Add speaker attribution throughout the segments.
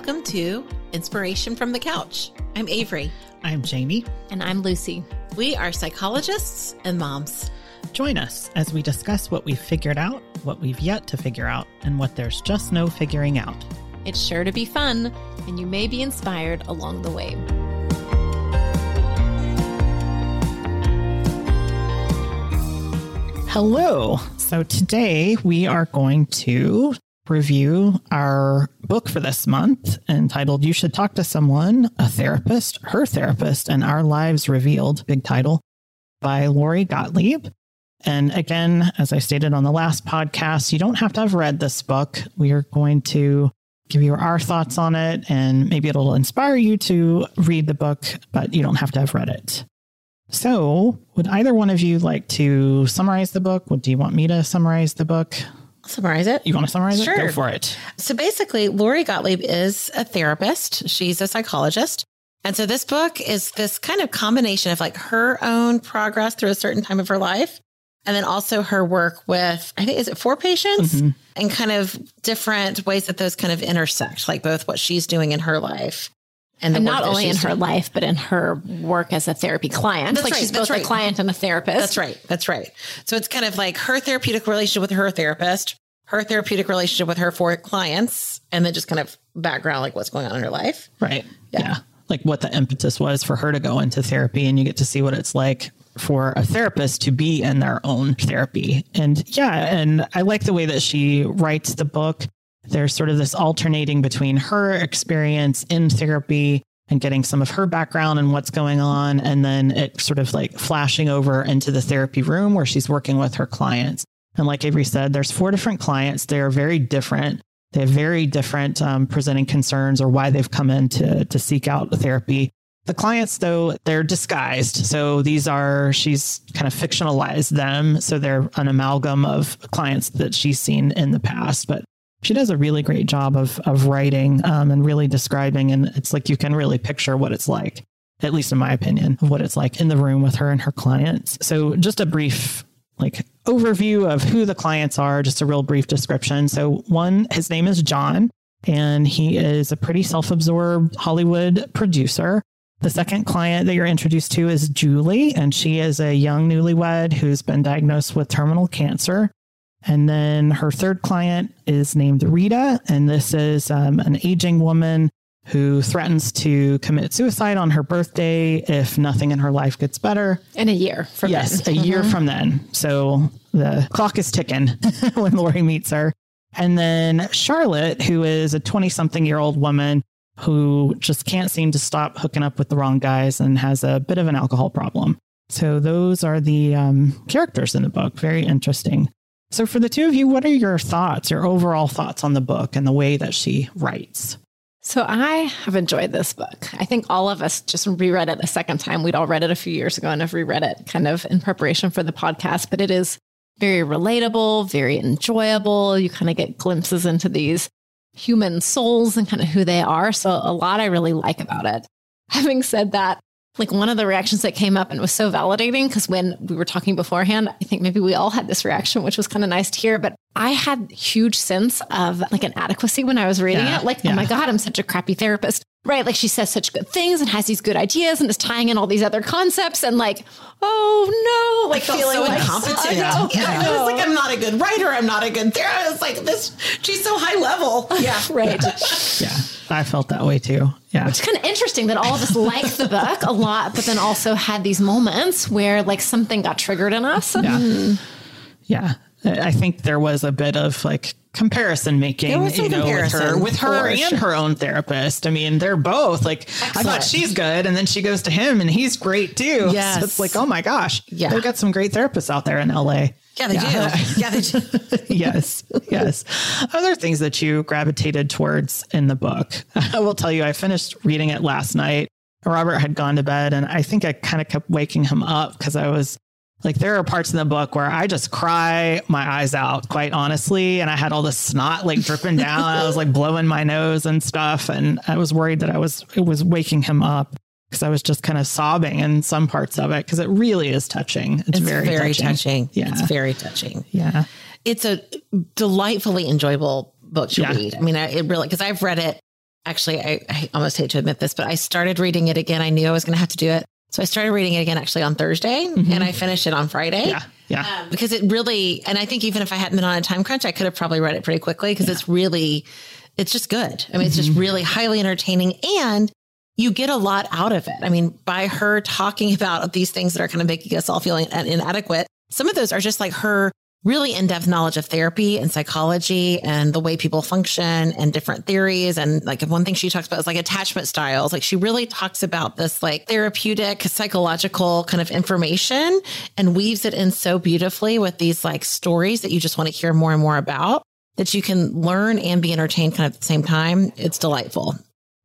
Speaker 1: Welcome to Inspiration from the Couch. I'm Avery.
Speaker 2: I'm Jamie.
Speaker 3: And I'm Lucy.
Speaker 1: We are psychologists and moms.
Speaker 2: Join us as we discuss what we've figured out, what we've yet to figure out, and what there's just no figuring out.
Speaker 3: It's sure to be fun, and you may be inspired along the way.
Speaker 2: Hello. So today we are going to review our book for this month entitled You Should Talk to Someone, a Therapist, Her Therapist, and Our Lives Revealed, big title, by Lori Gottlieb. And again, as I stated on the last podcast, you don't have to have read this book. We are going to give you our thoughts on it, and maybe it'll inspire you to read the book, but you don't have to have read it. So, would either one of you like to summarize the book? What do you want me to summarize the book?
Speaker 1: Summarize it.
Speaker 2: You want to summarize
Speaker 1: sure.
Speaker 2: it? Go for it.
Speaker 1: So basically, Lori Gottlieb is a therapist. She's a psychologist. And so this book is this kind of combination of like her own progress through a certain time of her life and then also her work with i think is it four patients mm-hmm. and kind of different ways that those kind of intersect like both what she's doing in her life
Speaker 3: and, and not only in her doing. life but in her work as a therapy client
Speaker 1: that's
Speaker 3: like
Speaker 1: right,
Speaker 3: she's
Speaker 1: both
Speaker 3: right. a client and a therapist
Speaker 1: that's right that's right so it's kind of like her therapeutic relationship with her therapist her therapeutic relationship with her four clients and then just kind of background like what's going on in her life
Speaker 2: right yeah. yeah like what the impetus was for her to go into therapy and you get to see what it's like for a therapist to be in their own therapy. And yeah, and I like the way that she writes the book. There's sort of this alternating between her experience in therapy and getting some of her background and what's going on. And then it sort of like flashing over into the therapy room where she's working with her clients. And like Avery said, there's four different clients. They are very different. They have very different um, presenting concerns or why they've come in to, to seek out therapy. The clients, though, they're disguised. So these are, she's kind of fictionalized them. So they're an amalgam of clients that she's seen in the past. But she does a really great job of, of writing um, and really describing. And it's like you can really picture what it's like, at least in my opinion, of what it's like in the room with her and her clients. So just a brief like overview of who the clients are, just a real brief description. So one, his name is John, and he is a pretty self-absorbed Hollywood producer. The second client that you're introduced to is Julie, and she is a young newlywed who's been diagnosed with terminal cancer. And then her third client is named Rita, and this is um, an aging woman who threatens to commit suicide on her birthday if nothing in her life gets better.
Speaker 3: In a year from
Speaker 2: yes,
Speaker 3: then.
Speaker 2: a year mm-hmm. from then. So the clock is ticking when Lori meets her. And then Charlotte, who is a 20 something year old woman who just can't seem to stop hooking up with the wrong guys and has a bit of an alcohol problem. So those are the um, characters in the book. Very interesting. So for the two of you, what are your thoughts, your overall thoughts on the book and the way that she writes?
Speaker 3: So I have enjoyed this book. I think all of us just reread it a second time. We'd all read it a few years ago and have reread it kind of in preparation for the podcast, but it is very relatable, very enjoyable. You kind of get glimpses into these human souls and kind of who they are. So a lot I really like about it. Having said that, like one of the reactions that came up and was so validating because when we were talking beforehand, I think maybe we all had this reaction, which was kind of nice to hear. But I had huge sense of like an adequacy when I was reading yeah, it. Like, yeah. oh my God, I'm such a crappy therapist. Right. Like she says such good things and has these good ideas and is tying in all these other concepts and like, oh no, like
Speaker 1: feeling so like incompetent. Yeah. yeah. It was like, I'm not a good writer. I'm not a good therapist. Like this, she's so high level.
Speaker 3: Yeah. right.
Speaker 2: yeah. I felt that way too. Yeah.
Speaker 3: it's kind of interesting that all of us liked the book a lot, but then also had these moments where like something got triggered in us.
Speaker 2: Yeah. Mm. Yeah. I think there was a bit of like comparison making, you know, with her, with her and sure. her own therapist. I mean, they're both like, Excellent. I thought she's good. And then she goes to him and he's great too. Yes. So it's like, oh my gosh. Yeah. They've got some great therapists out there in LA.
Speaker 1: Yeah, they yeah. do. Yeah, they do.
Speaker 2: yes. Yes. Other things that you gravitated towards in the book. I will tell you, I finished reading it last night. Robert had gone to bed and I think I kind of kept waking him up because I was like there are parts in the book where I just cry my eyes out, quite honestly. And I had all this snot like dripping down. I was like blowing my nose and stuff. And I was worried that I was it was waking him up because I was just kind of sobbing in some parts of it because it really is touching.
Speaker 1: It's, it's very, very touching. touching.
Speaker 2: Yeah.
Speaker 1: It's very touching.
Speaker 2: Yeah.
Speaker 1: It's a delightfully enjoyable book to yeah. read. I mean, I, it really, because I've read it actually, I, I almost hate to admit this, but I started reading it again. I knew I was going to have to do it. So I started reading it again actually on Thursday mm-hmm. and I finished it on Friday.
Speaker 2: Yeah. Yeah. Um,
Speaker 1: because it really, and I think even if I hadn't been on a time crunch, I could have probably read it pretty quickly because yeah. it's really, it's just good. I mean, it's just mm-hmm. really highly entertaining and you get a lot out of it. I mean, by her talking about these things that are kind of making us all feel inadequate, some of those are just like her really in-depth knowledge of therapy and psychology and the way people function and different theories. And like one thing she talks about is like attachment styles. Like she really talks about this like therapeutic psychological kind of information and weaves it in so beautifully with these like stories that you just want to hear more and more about that you can learn and be entertained kind of at the same time. It's delightful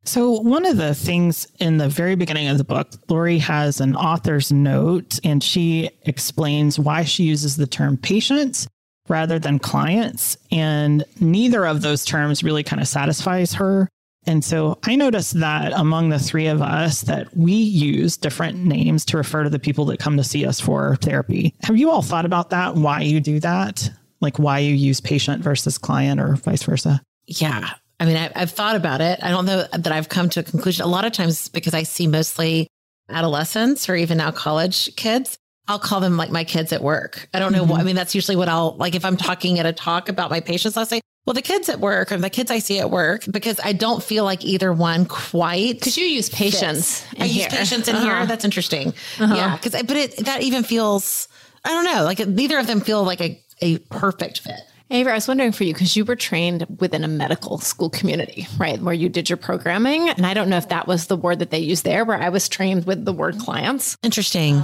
Speaker 2: so, one of the things in the very beginning of the book, Lori has an author's note and she explains why she uses the term patients rather than clients. And neither of those terms really kind of satisfies her. And so I noticed that among the three of us that we use different names to refer to the people that come to see us for therapy. Have you all thought about that? Why you do that? Like why you use patient versus client or vice versa?
Speaker 1: Yeah. I mean, I, have thought about it. I don't know that I've come to a conclusion. A lot of times, because I see mostly adolescents or even now college kids, I'll call them like my kids at work. I don't know. Mm-hmm. What, I mean, that's usually what I'll like if I'm talking at a talk about my patients. I'll say, well, the kids at work or the kids I see at work, because I don't feel like either one quite.
Speaker 3: Because you use patients.
Speaker 1: I use patients in uh-huh. here. That's interesting. Uh-huh. Yeah. Because, but it, that even feels, I don't know, like neither of them feel like a, a perfect fit.
Speaker 3: Avery, I was wondering for you because you were trained within a medical school community, right, where you did your programming. And I don't know if that was the word that they used there, where I was trained with the word clients.
Speaker 1: Interesting.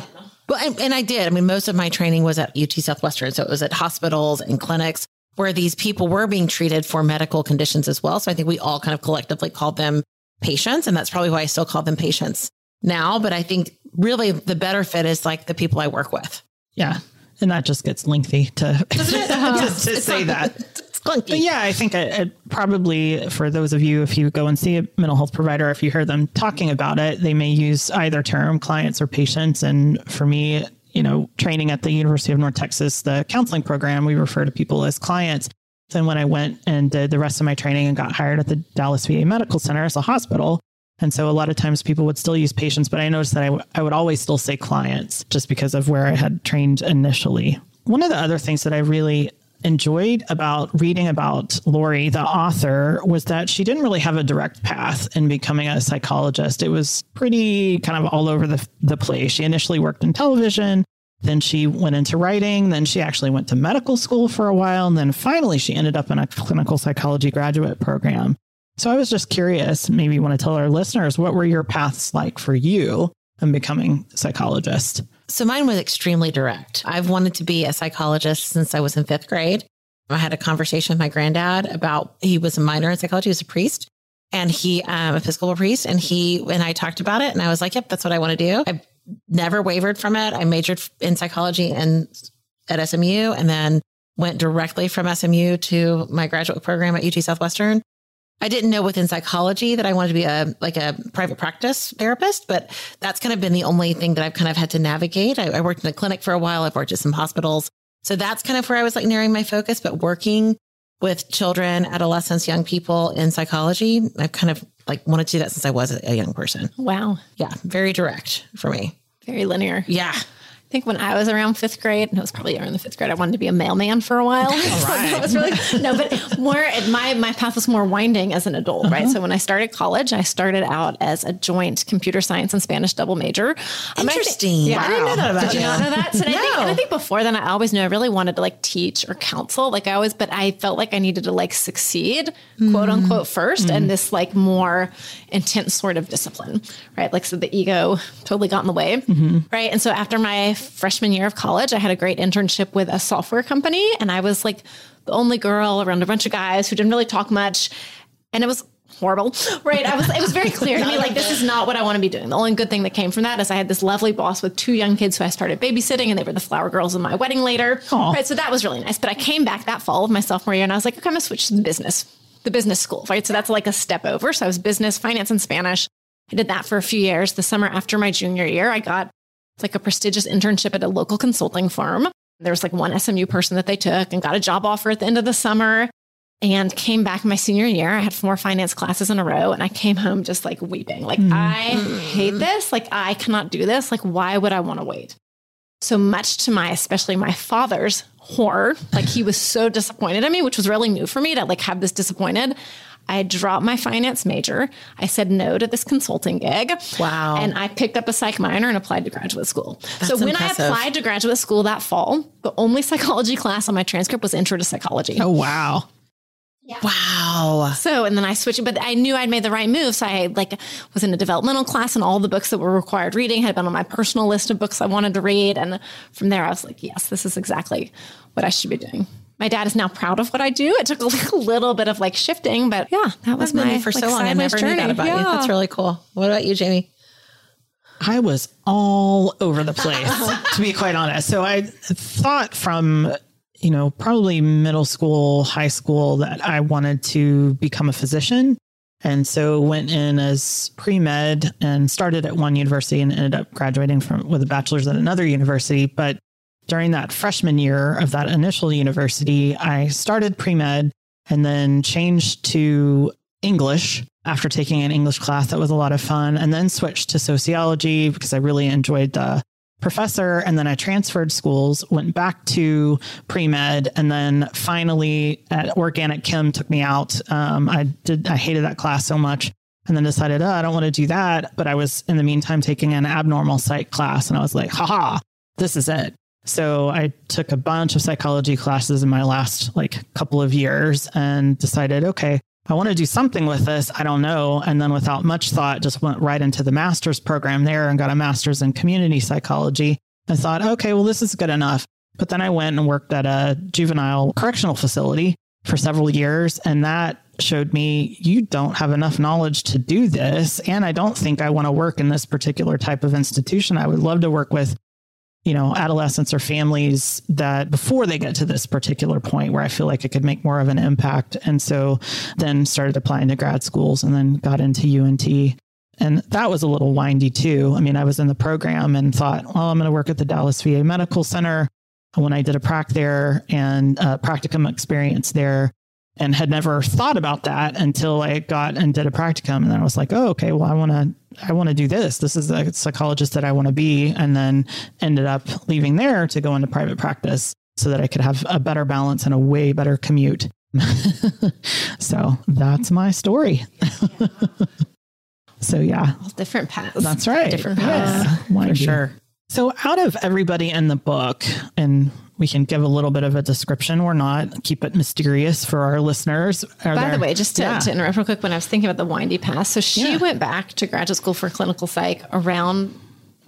Speaker 1: Well, and, and I did. I mean, most of my training was at UT Southwestern. So it was at hospitals and clinics where these people were being treated for medical conditions as well. So I think we all kind of collectively called them patients. And that's probably why I still call them patients now. But I think really the better fit is like the people I work with.
Speaker 2: Yeah. And that just gets lengthy to, to, to say that. But yeah, I think it, it, probably for those of you, if you go and see a mental health provider, if you hear them talking about it, they may use either term, clients or patients. And for me, you know, training at the University of North Texas, the counseling program, we refer to people as clients. Then when I went and did the rest of my training and got hired at the Dallas VA Medical Center as a hospital, and so a lot of times people would still use patients, but I noticed that I, w- I would always still say clients just because of where I had trained initially. One of the other things that I really enjoyed about reading about Lori, the author, was that she didn't really have a direct path in becoming a psychologist. It was pretty kind of all over the, the place. She initially worked in television, then she went into writing, then she actually went to medical school for a while, and then finally she ended up in a clinical psychology graduate program. So I was just curious, maybe you want to tell our listeners what were your paths like for you in becoming a psychologist?
Speaker 1: So mine was extremely direct. I've wanted to be a psychologist since I was in fifth grade. I had a conversation with my granddad about he was a minor in psychology, he was a priest, and he um Episcopal priest, and he and I talked about it, and I was like, "Yep, that's what I want to do." I never wavered from it. I majored in psychology and at SMU, and then went directly from SMU to my graduate program at UT Southwestern. I didn't know within psychology that I wanted to be a like a private practice therapist, but that's kind of been the only thing that I've kind of had to navigate. I, I worked in a clinic for a while. I've worked at some hospitals. So that's kind of where I was like narrowing my focus, but working with children, adolescents, young people in psychology, I've kind of like wanted to do that since I was a young person.
Speaker 3: Wow.
Speaker 1: Yeah. Very direct for me.
Speaker 3: Very linear.
Speaker 1: Yeah
Speaker 3: think when I was around fifth grade, and it was probably around the fifth grade, I wanted to be a mailman for a while. so was really no, but more my my path was more winding as an adult, uh-huh. right? So when I started college, I started out as a joint computer science and Spanish double major.
Speaker 1: Interesting.
Speaker 3: yeah, wow. I didn't know that about Did you, you not know that? So no. I think, and I think before then, I always knew I really wanted to like teach or counsel. Like I always, but I felt like I needed to like succeed, mm. quote unquote, first, mm. and this like more intense sort of discipline, right? Like so, the ego totally got in the way, mm-hmm. right? And so after my freshman year of college, I had a great internship with a software company. And I was like the only girl around a bunch of guys who didn't really talk much. And it was horrible, right? I was, it was very clear to me, like, this is not what I want to be doing. The only good thing that came from that is I had this lovely boss with two young kids who I started babysitting and they were the flower girls in my wedding later. Aww. Right. So that was really nice. But I came back that fall of my sophomore year and I was like, okay, I'm going to switch to the business, the business school, right? So that's like a step over. So I was business, finance, and Spanish. I did that for a few years. The summer after my junior year, I got like a prestigious internship at a local consulting firm. There was like one SMU person that they took and got a job offer at the end of the summer. and came back my senior year. I had four finance classes in a row and I came home just like weeping. Like, mm. I hate this. Like, I cannot do this. Like, why would I want to wait? So much to my, especially my father's horror, like he was so disappointed in me, which was really new for me to like have this disappointed. I dropped my finance major. I said no to this consulting gig.
Speaker 1: Wow.
Speaker 3: And I picked up a psych minor and applied to graduate school. That's so when impressive. I applied to graduate school that fall, the only psychology class on my transcript was intro to psychology.
Speaker 2: Oh, wow.
Speaker 1: Yeah. Wow.
Speaker 3: So, and then I switched, but I knew I'd made the right move. So I like was in a developmental class and all the books that were required reading had been on my personal list of books I wanted to read. And from there, I was like, yes, this is exactly what I should be doing. My dad is now proud of what I do. It took a little bit of like shifting, but yeah, that was my
Speaker 1: for
Speaker 3: like,
Speaker 1: so long. I never journey. knew that about yeah. you. That's really cool. What about you, Jamie?
Speaker 2: I was all over the place, to be quite honest. So I thought from you know, probably middle school, high school that I wanted to become a physician. And so went in as pre-med and started at one university and ended up graduating from with a bachelor's at another university. But during that freshman year of that initial university, I started pre-med and then changed to English after taking an English class that was a lot of fun and then switched to sociology because I really enjoyed the professor and then I transferred schools, went back to pre med, and then finally at organic chem took me out. Um, I did, I hated that class so much. And then decided, oh, I don't want to do that. But I was in the meantime taking an abnormal psych class and I was like, haha, this is it. So I took a bunch of psychology classes in my last like couple of years and decided, okay, I want to do something with this. I don't know. And then without much thought, just went right into the master's program there and got a master's in community psychology. I thought, okay, well, this is good enough. But then I went and worked at a juvenile correctional facility for several years. And that showed me you don't have enough knowledge to do this. And I don't think I want to work in this particular type of institution. I would love to work with you know, adolescents or families that before they get to this particular point where I feel like it could make more of an impact. And so then started applying to grad schools and then got into UNT. And that was a little windy too. I mean, I was in the program and thought, well, I'm going to work at the Dallas VA Medical Center. When I did a prac there and a practicum experience there, and had never thought about that until I got and did a practicum. And then I was like, oh, okay, well, I want to, I want to do this. This is the psychologist that I want to be. And then ended up leaving there to go into private practice so that I could have a better balance and a way better commute. so that's my story. so yeah,
Speaker 3: different paths.
Speaker 2: That's right.
Speaker 3: Different paths
Speaker 2: yeah, for sure. So out of everybody in the book, and we can give a little bit of a description or not, keep it mysterious for our listeners.
Speaker 3: Are By there, the way, just to, yeah. to, interrupt real quick, when I was thinking about the windy path, so she yeah. went back to graduate school for clinical psych around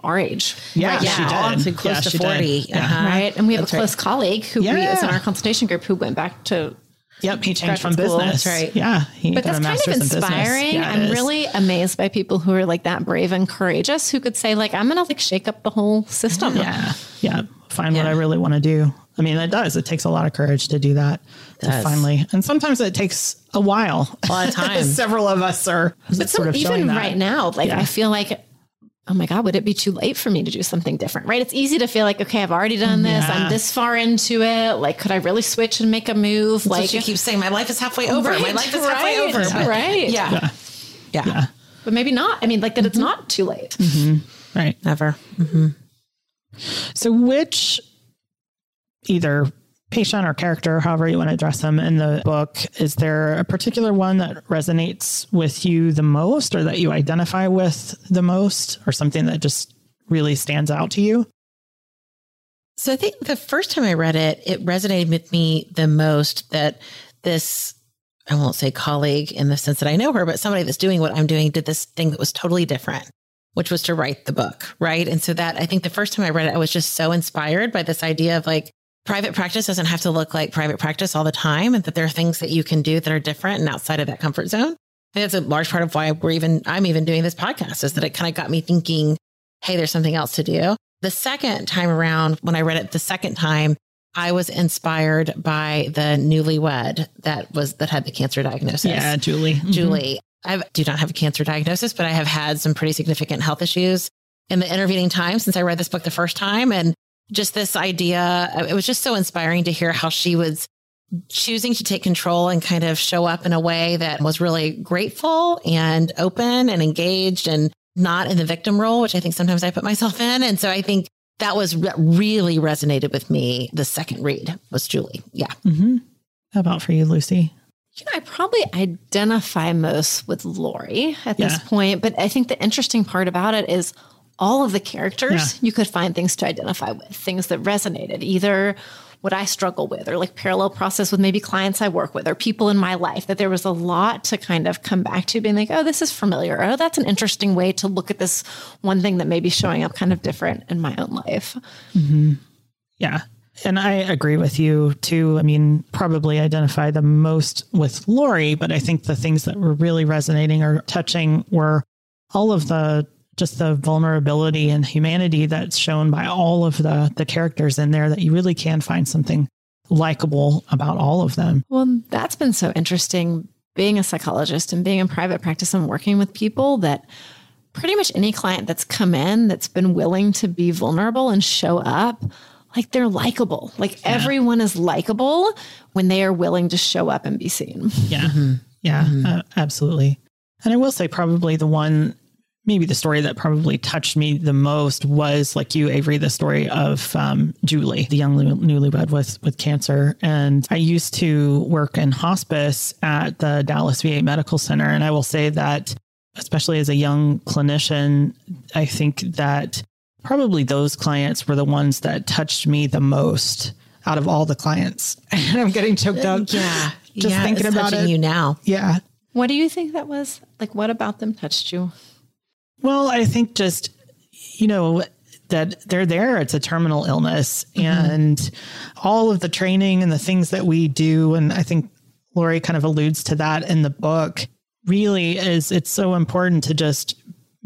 Speaker 3: our age.
Speaker 2: Yeah, right she
Speaker 1: did. Close yeah, to 40.
Speaker 3: Uh-huh. Right. And we have That's a close right. colleague who yeah. we, is in our consultation group who went back to
Speaker 2: Yep, he changed from school. business.
Speaker 3: That's right.
Speaker 2: Yeah,
Speaker 3: but that's kind of inspiring. Yeah, I'm really amazed by people who are like that brave and courageous who could say like, I'm going to like shake up the whole system.
Speaker 2: Yeah, yeah. Find yeah. what I really want to do. I mean, it does. It takes a lot of courage to do that. To Finally, and sometimes it takes a while.
Speaker 1: A lot of time.
Speaker 2: Several of us are.
Speaker 3: But
Speaker 2: sort of
Speaker 3: even right now, like yeah. I feel like oh my God, would it be too late for me to do something different? Right. It's easy to feel like, okay, I've already done this. Yeah. I'm this far into it. Like, could I really switch and make a move?
Speaker 1: That's like you keep saying, my life is halfway over. Right, my life is right, halfway over.
Speaker 3: But, right.
Speaker 1: Yeah. Yeah. yeah. yeah.
Speaker 3: But maybe not. I mean, like that mm-hmm. it's not too late.
Speaker 2: Mm-hmm. Right.
Speaker 1: Never. Mm-hmm.
Speaker 2: So which either patient or character, however you want to address them in the book, is there a particular one that resonates with you the most or that you identify with the most or something that just really stands out to you?
Speaker 1: So I think the first time I read it, it resonated with me the most that this, I won't say colleague in the sense that I know her, but somebody that's doing what I'm doing did this thing that was totally different, which was to write the book. Right. And so that I think the first time I read it, I was just so inspired by this idea of like, private practice doesn't have to look like private practice all the time and that there are things that you can do that are different and outside of that comfort zone. I think that's a large part of why we're even, I'm even doing this podcast is that it kind of got me thinking, Hey, there's something else to do. The second time around, when I read it the second time, I was inspired by the newlywed that was, that had the cancer diagnosis.
Speaker 2: Yeah, Julie.
Speaker 1: Mm-hmm. I do not have a cancer diagnosis, but I have had some pretty significant health issues in the intervening time since I read this book the first time. And just this idea. It was just so inspiring to hear how she was choosing to take control and kind of show up in a way that was really grateful and open and engaged and not in the victim role, which I think sometimes I put myself in. And so I think that was really resonated with me. The second read was Julie. Yeah.
Speaker 2: Mm-hmm. How about for you, Lucy?
Speaker 3: You know, I probably identify most with Lori at yeah. this point, but I think the interesting part about it is all of the characters yeah. you could find things to identify with, things that resonated, either what I struggle with or like parallel process with maybe clients I work with or people in my life, that there was a lot to kind of come back to being like, oh, this is familiar. Oh, that's an interesting way to look at this one thing that may be showing up kind of different in my own life.
Speaker 2: Mm-hmm. Yeah. And I agree with you too. I mean, probably identify the most with Lori, but I think the things that were really resonating or touching were all of the just the vulnerability and humanity that's shown by all of the the characters in there that you really can find something likable about all of them.
Speaker 3: Well, that's been so interesting being a psychologist and being in private practice and working with people that pretty much any client that's come in that's been willing to be vulnerable and show up like they're likable. Like yeah. everyone is likable when they are willing to show up and be seen.
Speaker 2: Yeah. Mm-hmm. Yeah, mm-hmm. Uh, absolutely. And I will say probably the one maybe the story that probably touched me the most was like you, Avery, the story of um, Julie, the young newlywed with with cancer. And I used to work in hospice at the Dallas VA Medical Center, and I will say that, especially as a young clinician, I think that probably those clients were the ones that touched me the most out of all the clients. And I'm getting choked up.
Speaker 1: Yeah.
Speaker 2: Just
Speaker 1: yeah,
Speaker 2: thinking about it.
Speaker 1: you now.
Speaker 2: Yeah.
Speaker 3: What do you think that was? Like, what about them touched you?
Speaker 2: Well, I think just, you know, that they're there. It's a terminal illness mm-hmm. and all of the training and the things that we do. And I think Lori kind of alludes to that in the book really is it's so important to just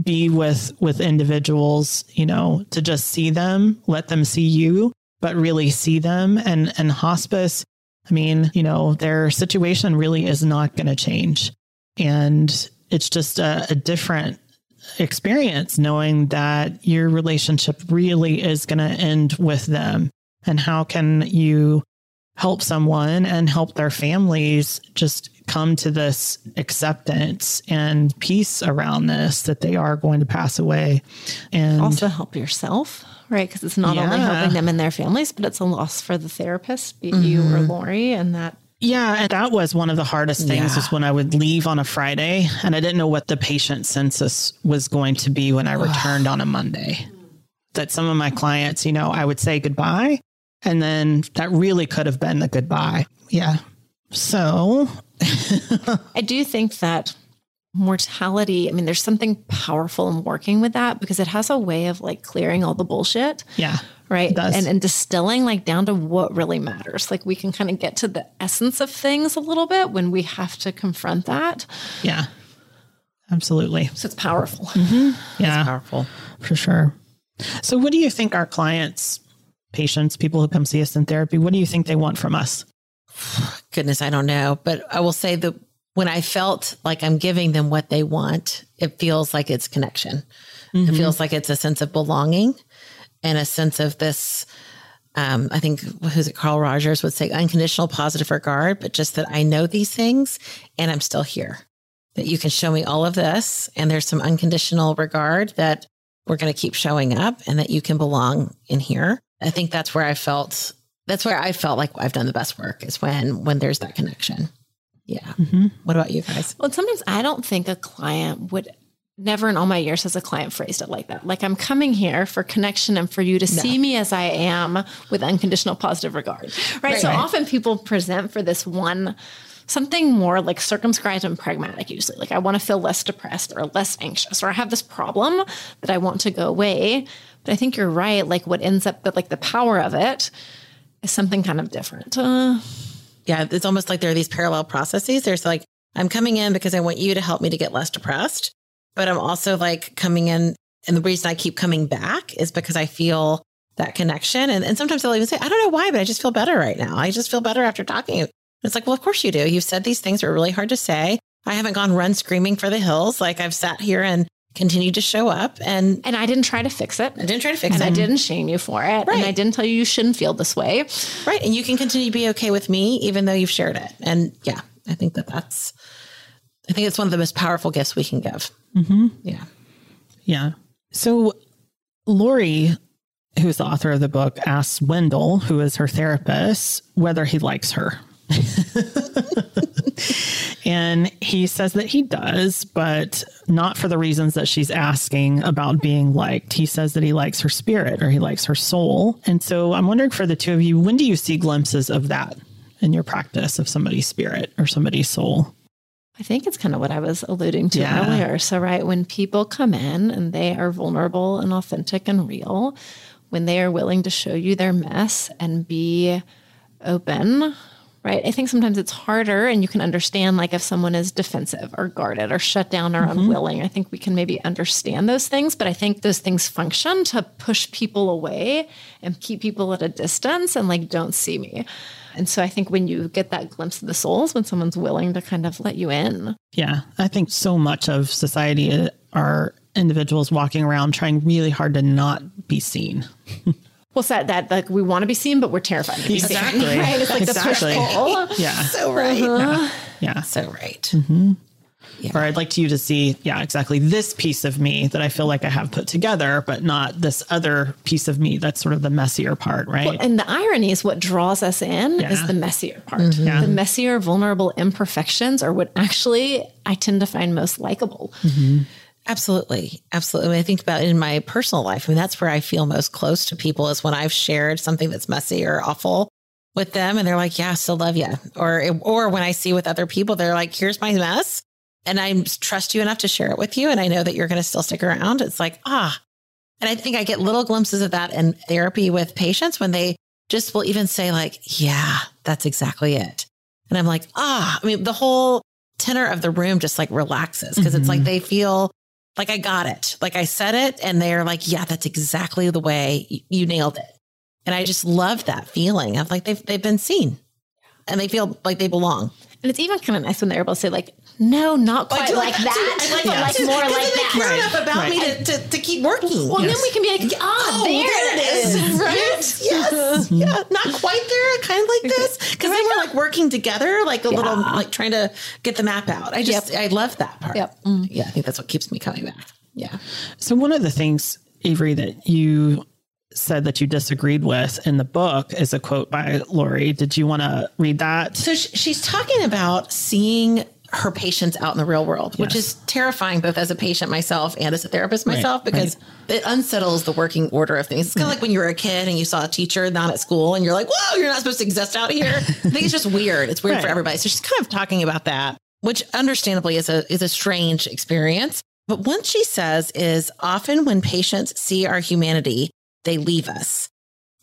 Speaker 2: be with with individuals you know to just see them let them see you but really see them. And and hospice i mean you know their situation really is not going to change. And it's just a, a different experience knowing that your relationship really is going to end with them. And how can you help someone and help their families just come to this acceptance and peace around this that they are going to pass away and
Speaker 3: also help yourself right because it's not yeah. only helping them and their families but it's a loss for the therapist be mm-hmm. you or mm-hmm. lori and that
Speaker 2: yeah, and that was one of the hardest things yeah. was when I would leave on a Friday and I didn't know what the patient census was going to be when I returned on a Monday. That some of my clients, you know, I would say goodbye and then that really could have been the goodbye. Yeah. So
Speaker 3: I do think that mortality, I mean, there's something powerful in working with that because it has a way of like clearing all the bullshit.
Speaker 2: Yeah.
Speaker 3: Right? And, and distilling like down to what really matters. Like we can kind of get to the essence of things a little bit when we have to confront that.
Speaker 2: Yeah. Absolutely.
Speaker 3: So it's powerful.
Speaker 2: Mm-hmm. yeah.
Speaker 1: it's powerful.
Speaker 2: For sure. So what do you think our clients patients people who come see us in therapy what do you think they want from us
Speaker 1: goodness i don't know but i will say that when i felt like i'm giving them what they want it feels like it's connection mm-hmm. it feels like it's a sense of belonging and a sense of this um, I think who's it Carl Rogers would say unconditional positive regard, but just that I know these things and I'm still here. That you can show me all of this and there's some unconditional regard that we're going to keep showing up and that you can belong in here. I think that's where I felt that's where I felt like I've done the best work is when when there's that connection. Yeah. Mm-hmm. What about you guys?
Speaker 3: Well, sometimes I don't think a client would never in all my years has a client phrased it like that. Like I'm coming here for connection and for you to no. see me as I am with unconditional positive regard. Right. right so right. often people present for this one something more like circumscribed and pragmatic usually. Like I want to feel less depressed or less anxious or I have this problem that I want to go away. But I think you're right. Like what ends up but like the power of it is something kind of different. Uh,
Speaker 1: yeah, it's almost like there are these parallel processes. There's like I'm coming in because I want you to help me to get less depressed but I'm also like coming in. And the reason I keep coming back is because I feel that connection. And, and sometimes they'll even say, I don't know why, but I just feel better right now. I just feel better after talking. It's like, well, of course you do. You've said these things are really hard to say. I haven't gone run screaming for the hills. Like I've sat here and continue to show up and
Speaker 3: And I didn't try to fix it.
Speaker 1: I didn't try to fix
Speaker 3: And
Speaker 1: it.
Speaker 3: I didn't shame you for it.
Speaker 1: Right.
Speaker 3: And I didn't tell you you shouldn't feel this way.
Speaker 1: Right. And you can continue to be okay with me, even though you've shared it. And yeah, I think that that's, I think it's one of the most powerful gifts we can give. Mm-hmm. Yeah.
Speaker 2: Yeah. So Lori, who's the author of the book, asks Wendell, who is her therapist, whether he likes her. and he says that he does, but not for the reasons that she's asking about being liked. He says that he likes her spirit or he likes her soul. And so I'm wondering for the two of you, when do you see glimpses of that in your practice of somebody's spirit or somebody's soul?
Speaker 3: I think it's kind of what I was alluding to
Speaker 2: Yeah.
Speaker 3: earlier. So, right, when people come in and they are vulnerable and authentic and real, when they are willing to show you their mess and be open, right? I think sometimes it's harder and you can understand, like, if someone is defensive or guarded or shut down or mm-hmm. unwilling. I think we can maybe understand those things, but I think those things function to push people away and keep people at a distance and, like, don't see me. And so I think when you get that glimpse of the souls, when someone's willing to kind of let you in,
Speaker 2: Yeah, I think so much of society uh, are individuals walking around trying really hard to not be seen.
Speaker 3: Well, that that like we want to be seen, but we're terrified to be
Speaker 2: Exactly.
Speaker 3: seen. Right? It's like
Speaker 2: Exactly.
Speaker 3: the push pull.
Speaker 2: Yeah,
Speaker 1: So right.
Speaker 3: Uh-huh. uh-huh.
Speaker 2: yeah.
Speaker 1: So right. Mm-hmm.
Speaker 2: Or I'd like to you to see, yeah, exactly this piece of me that I feel like I have put together, but not this other piece of me that's sort of the messier part, right?
Speaker 3: And the irony is what draws us in
Speaker 2: Yeah.
Speaker 3: is the messier part. Mm-hmm.
Speaker 2: Yeah.
Speaker 3: The messier, vulnerable imperfections are what actually I tend to find most likable. Mm-hmm.
Speaker 1: Absolutely. Absolutely. When I think about it in my personal life, I mean, that's where I feel most close to people is when I've shared something that's messy or awful with them and they're like, yeah, I still love you. Or, or when I see with other people, they're like, here's my mess. And I trust you enough to share it with you. And I know that you're going to still stick around. It's like, ah. And I think I get little glimpses of that in therapy with patients when they just will even say like, yeah, that's exactly it. And I'm like, ah, I mean, the whole tenor of the room just like relaxes because it's like they feel like I got it. Like I said it and they're like, yeah, that's exactly the way you nailed it. And I just love that feeling of like they've, they've been seen and they feel like they belong.
Speaker 3: And it's even kind of nice when they're able to say, like, no, not quite
Speaker 1: do
Speaker 3: like that,
Speaker 1: do I like
Speaker 3: but
Speaker 1: that
Speaker 3: like
Speaker 1: too,
Speaker 3: more
Speaker 1: 'cause
Speaker 3: like
Speaker 1: they
Speaker 3: that.
Speaker 1: care
Speaker 2: Right.
Speaker 1: enough about
Speaker 2: Right.
Speaker 1: me to, to, to keep working.
Speaker 3: Well, then we can be like, ah,
Speaker 1: Oh,
Speaker 3: there, it is. Right?
Speaker 1: Yes, yes, yeah, not quite there, kind of like this, because they were like working together, like a little, like trying to get the map out. I just, I love that part.
Speaker 3: Yep. Mm.
Speaker 1: Yeah, I think that's what keeps me coming back. Yeah.
Speaker 2: So one of the things, Avery, that you said that you disagreed with in the book is a quote by Lori. Did you want to read that?
Speaker 1: So she's talking about seeing her patients out in the real world, which is terrifying both as a patient myself and as a therapist
Speaker 2: Right,
Speaker 1: myself because it unsettles the working order of things. It's kind of like when you were a kid and you saw a teacher not at school and you're like, whoa, you're not supposed to exist out here. I think it's just weird. It's weird for everybody. So she's kind of talking about that, which understandably is a is a strange experience. But what she says is often when patients see our humanity, they leave us.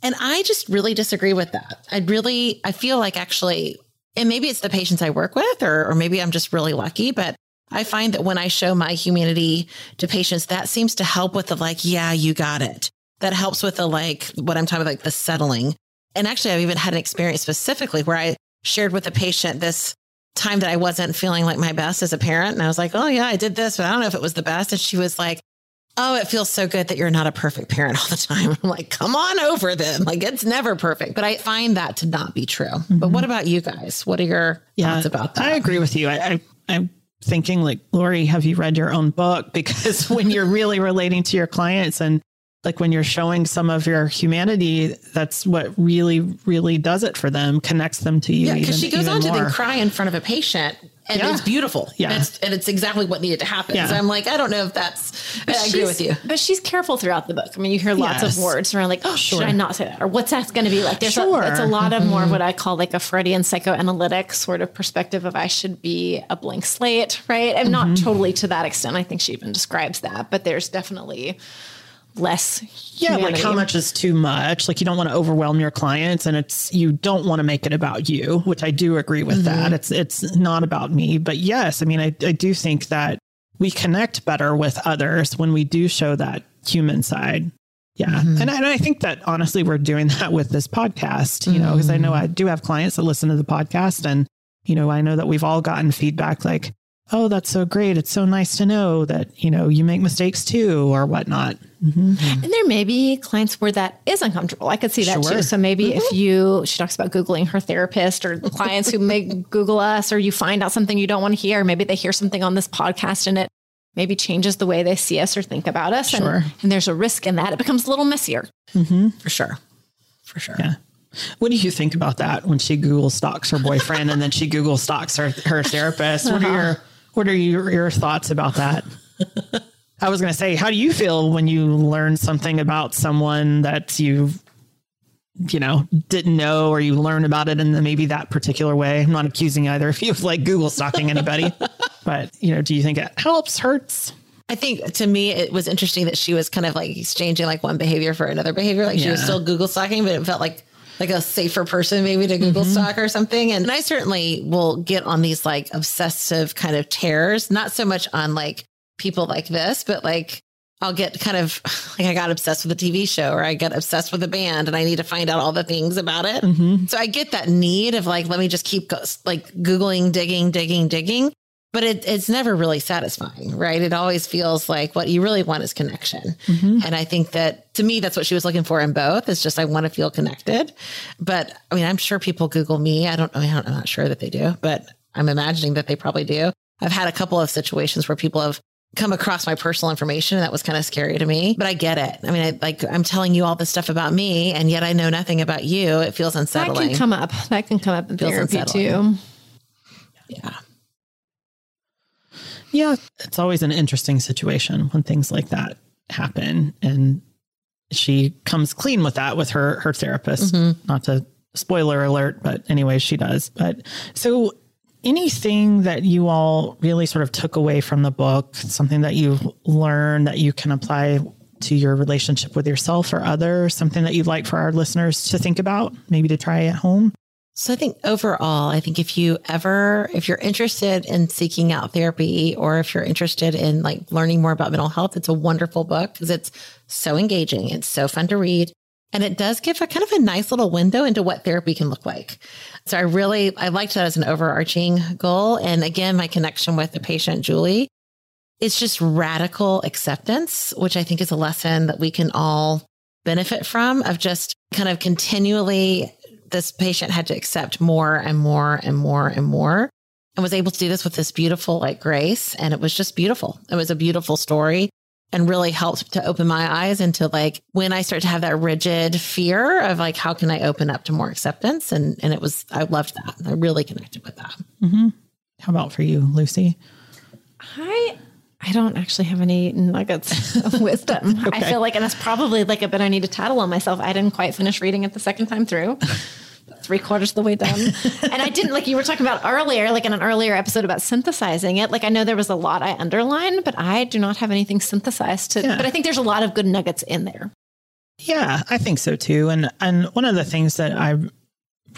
Speaker 1: And I just really disagree with that. I really, I feel like actually, and maybe it's the patients I work with, or, or maybe I'm just really lucky, but I find that when I show my humanity to patients, that seems to help with the like, yeah, you got it. That helps with the like, what I'm talking about, like the settling. And actually, I've even had an experience specifically where I shared with a patient this time that I wasn't feeling like my best as a parent. And I was like, oh, yeah, I did this, but I don't know if it was the best. And she was like, oh, it feels so good that you're not a perfect parent all the time. I'm like, come on over then. Like, it's never perfect. But I find that to not be true. But what mm-hmm. about you guys? What are your thoughts about that?
Speaker 2: I agree with you. I, I, I'm thinking like, Lori, have you read your own book? Because when you're really relating to your clients and like when you're showing some of your humanity, that's what really, really does it for them, connects them to you.
Speaker 1: Yeah, because she goes on to then cry in front of a patient. And
Speaker 2: Yeah.
Speaker 1: it's beautiful.
Speaker 2: Yeah.
Speaker 1: And it's, and it's exactly what needed to happen.
Speaker 2: Yeah.
Speaker 1: So I'm like, I don't know if that's, I agree
Speaker 3: She's-
Speaker 1: with you.
Speaker 3: But she's careful throughout the book. I mean, you hear lots
Speaker 2: Yes.
Speaker 3: of words around like, oh, should I not say that? Or what's that going to be like? There's
Speaker 2: Sure.
Speaker 3: a, it's a lot of more of what I call like a Freudian psychoanalytic sort of perspective of I should be a blank slate, right? And not mm-hmm. totally to that extent. I think she even describes that, but there's definitely less.
Speaker 2: Yeah, like how much is too much? Like you don't want to overwhelm your clients and it's you don't want to make it about you, which I do agree with mm-hmm. that. It's it's not about me. But yes, I mean I, I do think that we connect better with others when we do show that human side. Yeah. Mm-hmm. And, I, and I think that honestly we're doing that with this podcast, you know, because I know mm-hmm. I do have clients that listen to the podcast and you know, I know that we've all gotten feedback like, oh, that's so great. It's so nice to know that, you know, you make mistakes too or whatnot. Mm-hmm.
Speaker 3: And there may be clients where that is uncomfortable. I could see that
Speaker 2: Sure.
Speaker 3: too. So maybe if mm-hmm. you, she talks about Googling her therapist or clients who may Google us or you find out something you don't want to hear, maybe they hear something on this podcast and it maybe changes the way they see us or think about us. And-
Speaker 2: Sure.
Speaker 3: And, there's a risk in that. It becomes a little messier. Mm-hmm.
Speaker 1: For sure. For sure.
Speaker 2: Yeah. What do you think about that when she Google stalks her boyfriend and then she Google stalks her, her therapist? What are uh-huh. your what are your, your thoughts about that? I was going to say, how do you feel when you learn something about someone that you, you know, didn't know or you learn about it in the, maybe that particular way? I'm not accusing either of you of like Google stalking anybody, but you know, do you think it helps, hurts?
Speaker 1: I think to me it was interesting that she was kind of like exchanging like one behavior for another behavior. Like she was still Google stalking, but it felt like like a safer person maybe to Google mm-hmm. stalk or something. And I certainly will get on these like obsessive kind of tears, not so much on like people like this, but like I'll get kind of like I got obsessed with a TV show or I get obsessed with a band and I need to find out all the things about it. Mm-hmm. So I get that need of like, let me just keep go- like Googling, digging, digging, digging. But it, it's never really satisfying, right? It always feels like what you really want is connection. Mm-hmm. And I think that to me, that's what she was looking for in both. It's just, I want to feel connected. But I mean, I'm sure people Google me. I don't know. I don't, I'm not sure that they do, but I'm imagining that they probably do. I've had a couple of situations where people have come across my personal information. And that was kind of scary to me, but I get it. I mean, I, like I'm telling you all this stuff about me and yet I know nothing about you. It feels unsettling.
Speaker 3: That can come up. That can come up in therapy
Speaker 1: unsettling.
Speaker 3: too.
Speaker 1: yeah.
Speaker 2: Yeah, it's always an interesting situation when things like that happen. And she comes clean with that with her her therapist. Mm-hmm. Not to spoiler alert, but anyway, she does. But so anything that you all really sort of took away from the book, something that you've learned that you can apply to your relationship with yourself or others, something that you'd like for our listeners to think about, maybe to try at home?
Speaker 1: So I think overall, I think if you ever, if you're interested in seeking out therapy or if you're interested in like learning more about mental health, it's a wonderful book because it's so engaging. It's so fun to read. And it does give a kind of a nice little window into what therapy can look like. So I really, I liked that as an overarching goal. And again, my connection with the patient, Julie, it's just radical acceptance, which I think is a lesson that we can all benefit from of just kind of continually this patient had to accept more and more and more and more and was able to do this with this beautiful like grace and it was just beautiful it was a beautiful story and really helped to open my eyes into like when i start to have that rigid fear of like how can i open up to more acceptance and and it was i loved that i really connected with that mm-hmm.
Speaker 2: How about for you, Lucy?
Speaker 3: I I don't actually have any nuggets of wisdom. I feel like, and that's probably like a bit I need to tattle on myself. I didn't quite finish reading it the second time through. Three quarters of the way done. and I didn't like you were talking about earlier, like in an earlier episode about synthesizing it. Like I know there was a lot I underlined, but I do not have anything synthesized to
Speaker 2: Yeah.
Speaker 3: but I think there's a lot of good nuggets in there.
Speaker 2: Yeah, I think so too. And and one of the things that I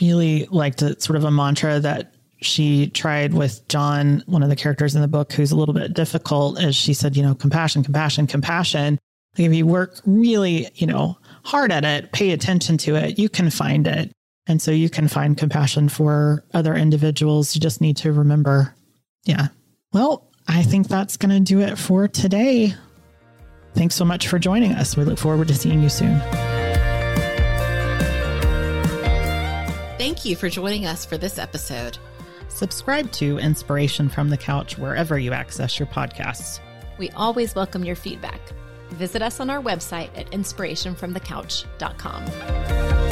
Speaker 2: really liked, uh, sort of a mantra that she tried with John, one of the characters in the book, who's a little bit difficult, is she said, you know, compassion, compassion, compassion. Like if you work really, you know, hard at it, pay attention to it, you can find it. And so you can find compassion for other individuals. You just need to remember. Yeah. Well, I think that's going to do it for today. Thanks so much for joining us. We look forward to seeing you soon.
Speaker 1: thank you for joining us for this episode
Speaker 2: Subscribe to Inspiration from the Couch wherever you access your podcasts.
Speaker 3: We always welcome your feedback. Visit us on our website at inspirationfromthecouch.com.